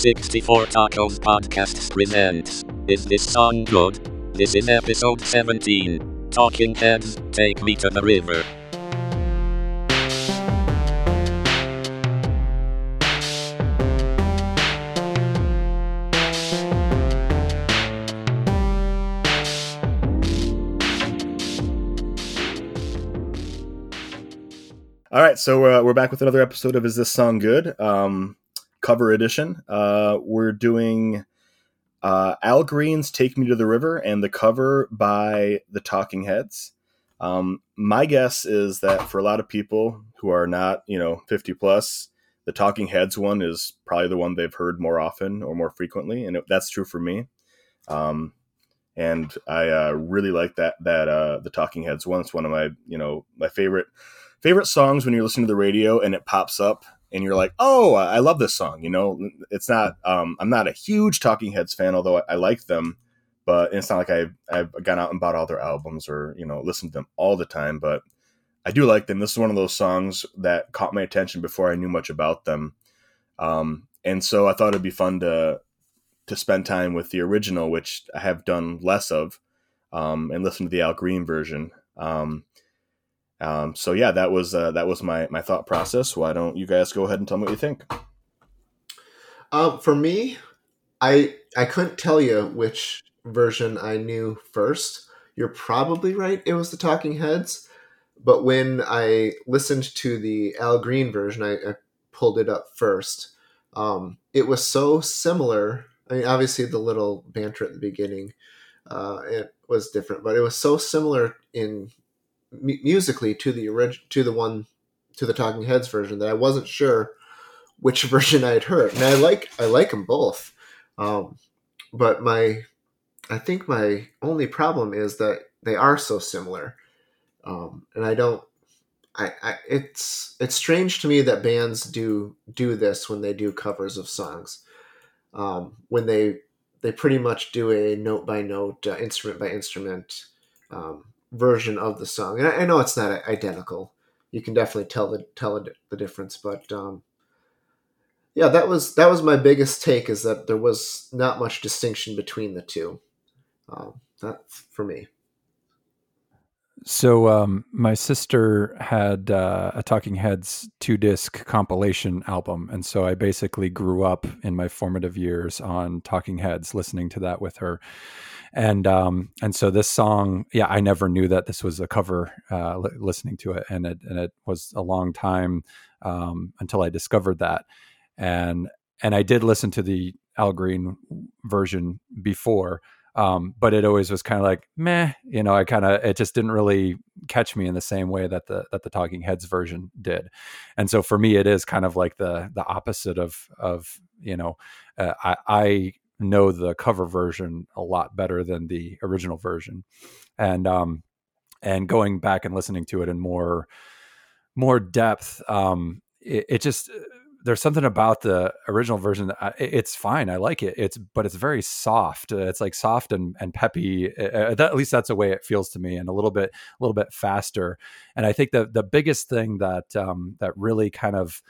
64 Tacos Podcasts presents Is This Song Good? This is episode 17. Talking Heads, Take Me to the River. All right, so uh, we're back with another episode of Is This Song Good? Um, cover edition. Uh, we're doing uh, Al Green's Take Me to the River and the cover by the Talking Heads. Um, my guess is that for a lot of people who are not, you know, 50 plus, the Talking Heads one is probably the one they've heard more often or more frequently, and it, that's true for me. Um, and I uh, really like that that uh, the Talking Heads one. It's one of my, you know, my favorite favorite songs when you're listening to the radio and it pops up and you're like, oh, I love this song. You know, it's not. Um, I'm not a huge Talking Heads fan, although I, I like them. But it's not like I've, I've gone out and bought all their albums or you know listened to them all the time. But I do like them. This is one of those songs that caught my attention before I knew much about them. Um, and so I thought it'd be fun to to spend time with the original, which I have done less of, um, and listen to the Al Green version. Um, um, so yeah, that was uh, that was my my thought process. Why don't you guys go ahead and tell me what you think? Um, for me, I I couldn't tell you which version I knew first. You're probably right. It was the Talking Heads, but when I listened to the Al Green version, I, I pulled it up first. Um, it was so similar. I mean, obviously the little banter at the beginning, uh, it was different, but it was so similar in musically to the original to the one to the Talking Heads version that I wasn't sure which version I had heard. And I like I like them both, um, but my I think my only problem is that they are so similar, um, and I don't. I, I it's it's strange to me that bands do do this when they do covers of songs, um, when they they pretty much do a note by note, uh, instrument by instrument um, version of the song. And I, I, know it's not identical. You can definitely tell the tell the difference, but um, yeah, that was that was my biggest take is that there was not much distinction between the two. Um, that for me. So um, my sister had uh, a Talking Heads two disc compilation album, and so I basically grew up in my formative years on Talking Heads, listening to that with her. And um and so this song yeah i never knew that this was a cover uh li- listening to it and it and it was a long time um until i discovered that. And and i did listen to the al green version before um but it always was kind of like meh you know i kind of it just didn't really catch me in the same way that the that the talking heads version did. And so for me it is kind of like the the opposite of of you know uh, i i know the cover version a lot better than the original version, and um, and going back and listening to it in more more depth, um, it, it just there's something about the original version that it's fine i like it it's but it's very soft it's like soft and, and peppy uh, that, at least that's the way it feels to me and a little bit a little bit faster and i think the the biggest thing that um, that really kind of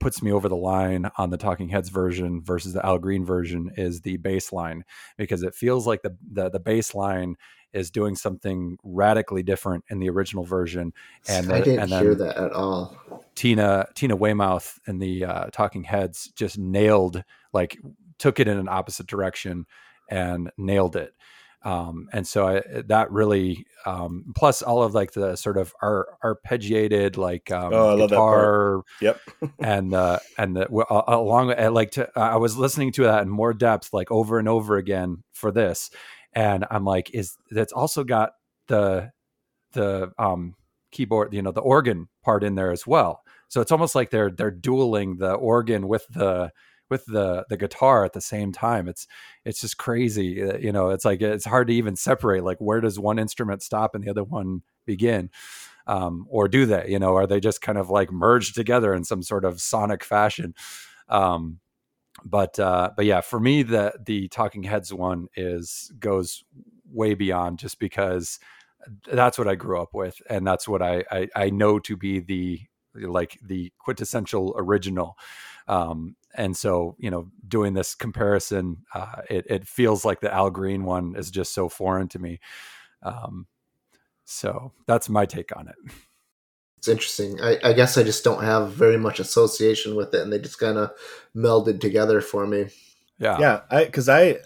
puts me over the line on the Talking Heads version versus the Al Green version is the bass line because it feels like the the, the bass line is doing something radically different in the original version. And I didn't and hear that at all. Tina Tina Weymouth and the uh, Talking Heads just nailed like took it in an opposite direction and nailed it um, and so I, that really um, plus all of like the sort of ar- arpeggiated like um, oh, I guitar yep. and uh, and the uh, along uh, like to, I was listening to that in more depth like over and over again for this and I'm like is that's also got the the um, keyboard you know the organ part in there as well. So it's almost like they're they're dueling the organ with the with the the guitar at the same time it's it's just crazy uh, you know it's like it's hard to even separate like where does one instrument stop and the other one begin? Um, or do they you know are they just kind of like merged together in some sort of sonic fashion? Um, but uh, but yeah for me the the talking heads one is goes way beyond just because that's what i grew up with and that's what i i, I know to be the like the quintessential original. Um, and so, you know, doing this comparison, uh, it, it feels like the Al Green one is just so foreign to me. Um, so that's my take on it. It's interesting. I, I guess I just don't have very much association with it, and they just kind of melded together for me. Yeah, yeah. I because I,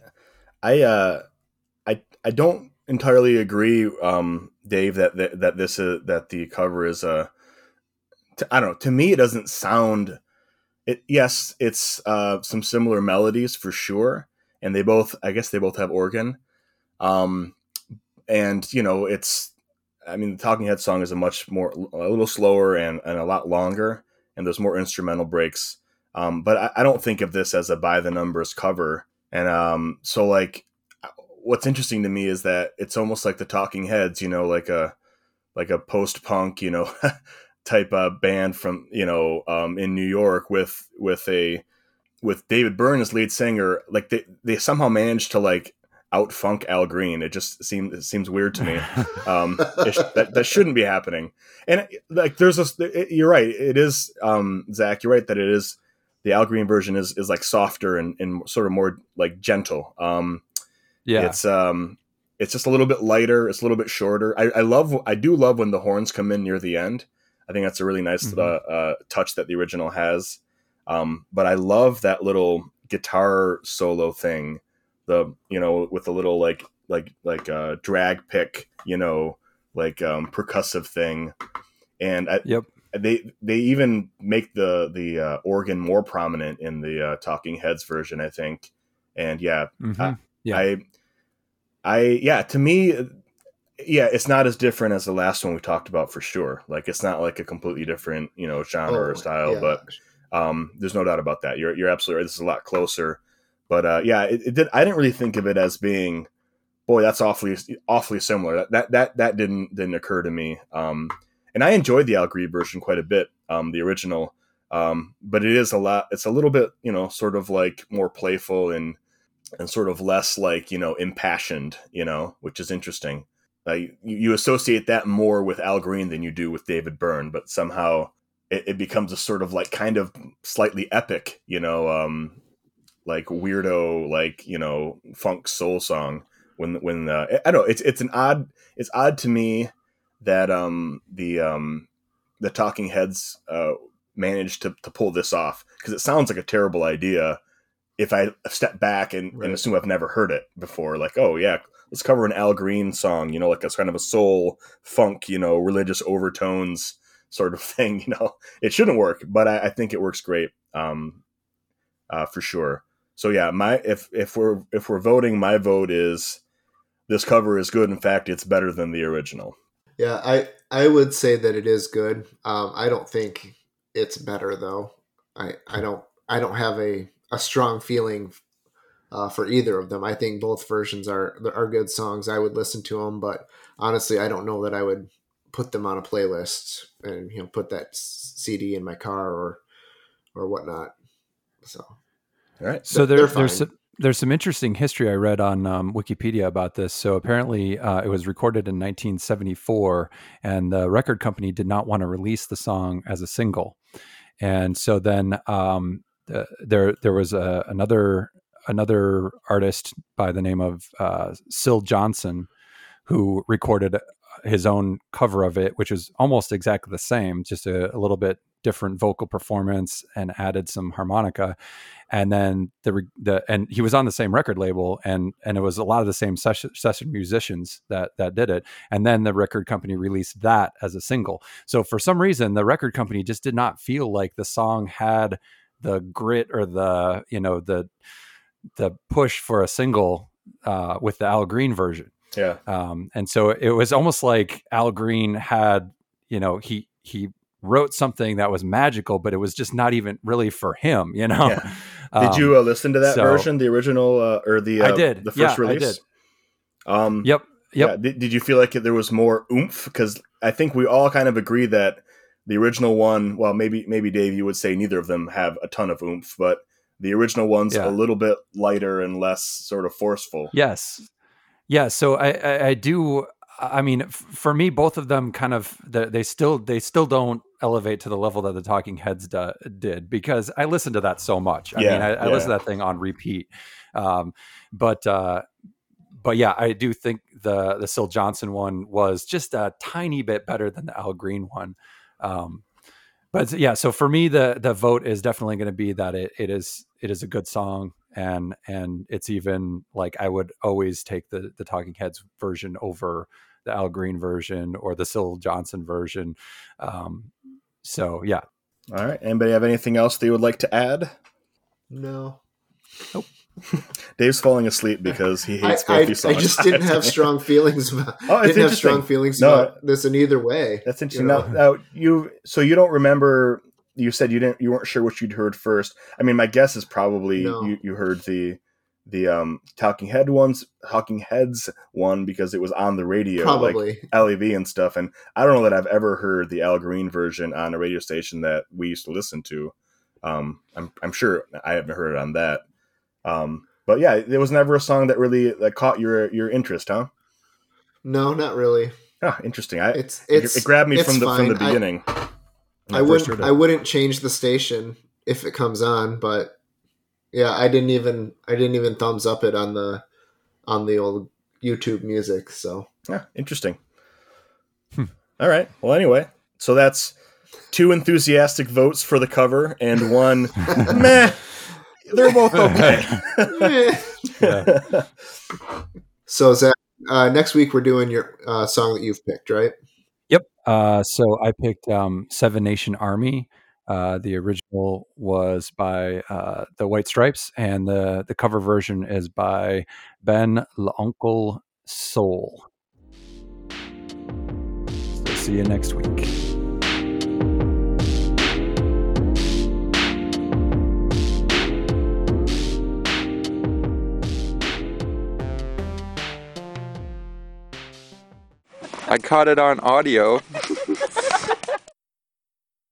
I, uh, I, I don't entirely agree, um, Dave, that that, that this is that the cover is a. Uh, I don't know. To me, it doesn't sound. It yes, it's uh, some similar melodies for sure, and they both. I guess they both have organ, um, and you know it's I mean, the Talking Head song is a much more, a little slower and, and a lot longer, and there's more instrumental breaks. Um, but I, I, don't think of this as a by the numbers cover. And um, so, like, what's interesting to me is that it's almost like the Talking Heads, you know, like a like a post punk, you know, type of band from you know um, in New York with with a with David Byrne as lead singer. Like they they somehow managed to like out funk Al Green. It just seems it seems weird to me. Um, it, that that shouldn't be happening. And like, there's a it, you're right. It is um, Zach. You're right that it is the Al Green version is is like softer and, and sort of more like gentle. Um, yeah, it's um, it's just a little bit lighter. It's a little bit shorter. I, I love I do love when the horns come in near the end. I think that's a really nice mm-hmm. uh, uh, touch that the original has. Um, but I love that little guitar solo thing the you know with a little like like like uh drag pick you know like um percussive thing and I, yep they they even make the the uh, organ more prominent in the uh, talking heads version i think and yeah mm-hmm. I, yeah I i yeah to me yeah it's not as different as the last one we talked about for sure like it's not like a completely different you know genre oh, or style yeah. but um there's no doubt about that you're you're absolutely right this is a lot closer but uh, yeah, it, it, did. I didn't really think of it as being, boy, that's awfully awfully similar. That that that, that didn't didn't occur to me. Um, and I enjoyed the Al Green version quite a bit, um, the original. Um, but it is a lot. It's a little bit, you know, sort of like more playful and and sort of less like you know impassioned, you know, which is interesting. Uh, you, you associate that more with Al Green than you do with David Byrne, but somehow it, it becomes a sort of like kind of slightly epic, you know, um, like weirdo like you know funk soul song when when uh, I don't know it's it's an odd it's odd to me that um the um the Talking Heads uh managed to to pull this off because it sounds like a terrible idea if I step back and, right. and assume I've never heard it before like oh yeah let's cover an Al Green song you know like a kind of a soul funk you know religious overtones sort of thing you know it shouldn't work but I, I think it works great um uh, for sure so yeah, my if if we're if we're voting, my vote is this cover is good. In fact, it's better than the original. Yeah, I I would say that it is good. Um, I don't think it's better though. I I don't I don't have a a strong feeling uh, for either of them. I think both versions are are good songs. I would listen to them, but honestly, I don't know that I would put them on a playlist and you know put that CD in my car or or whatnot. So all right. So there, there's some, there's some interesting history I read on um, Wikipedia about this. So apparently, uh, it was recorded in 1974, and the record company did not want to release the song as a single, and so then um, the, there there was a, another another artist by the name of uh, Syl Johnson who recorded his own cover of it, which is almost exactly the same, just a, a little bit different vocal performance and added some harmonica. And then the the and he was on the same record label and and it was a lot of the same session session musicians that that did it. And then the record company released that as a single. So for some reason the record company just did not feel like the song had the grit or the you know the the push for a single uh, with the Al Green version yeah um, and so it was almost like Al Green had you know he he wrote something that was magical, but it was just not even really for him, you know? Yeah. Um, did you uh, listen to that so, version, the original, uh, or the, uh, I did. the first yeah, release? I did. Um, yep. Yep. Yeah. Did, did you feel like there was more oomph? Because I think we all kind of agree that the original one, well, maybe, maybe Dave, you would say neither of them have a ton of oomph, but the original one's yeah. a little bit lighter and less sort of forceful. Yes. Yeah. So I, I, I do, I mean, for me, both of them kind of, they still, they still don't elevate to the level that the Talking Heads do, did because I listened to that so much. I Yeah, mean, I, I yeah. listened to that thing on repeat. Um, but uh, but yeah, I do think the the Syl Johnson one was just a tiny bit better than the Al Green one. Um, but yeah, so for me, the the vote is definitely going to be that it it is it is a good song, and and it's even like I would always take the the Talking Heads version over the Al Green version or the Syl Johnson version. Um, so yeah, All right. Anybody have anything else they would like to add? No. Dave's falling asleep because he hates I, both I songs. just didn't have strong feelings about Oh, it's didn't have strong feelings No, about this in either way. That's interesting. You know? Now, now you so you don't remember. You said you didn't. You weren't sure what you'd heard first. I mean, my guess is probably No. you, you heard the the um Talking Head ones, Talking Heads one because it was on the radio, like Probably. LAV and stuff. And I don't know that I've ever heard the Al Green version on a radio station that we used to listen to. Um, I'm I'm sure I haven't heard it on that. Um, but yeah, there was never a song that really that caught your your interest, huh? No, not really. Ah, interesting. I It's it, it's it grabbed me it's from the from the fine. I- beginning. I wouldn't. I wouldn't change the station if it comes on, but yeah, I didn't even I didn't even thumbs up it on the on the old YouTube music. So Yeah, interesting. Hmm. All right. Well, anyway, so that's two enthusiastic votes for the cover and one meh. They're both okay. Yeah. so Zach, uh, next week we're doing your uh, song that you've picked, right? Yep. Uh, so I picked um, Seven Nation Army. Uh, the original was by uh, the White Stripes, and the the cover version is by Ben L'Oncle Soul. So see you next week. I caught it on audio.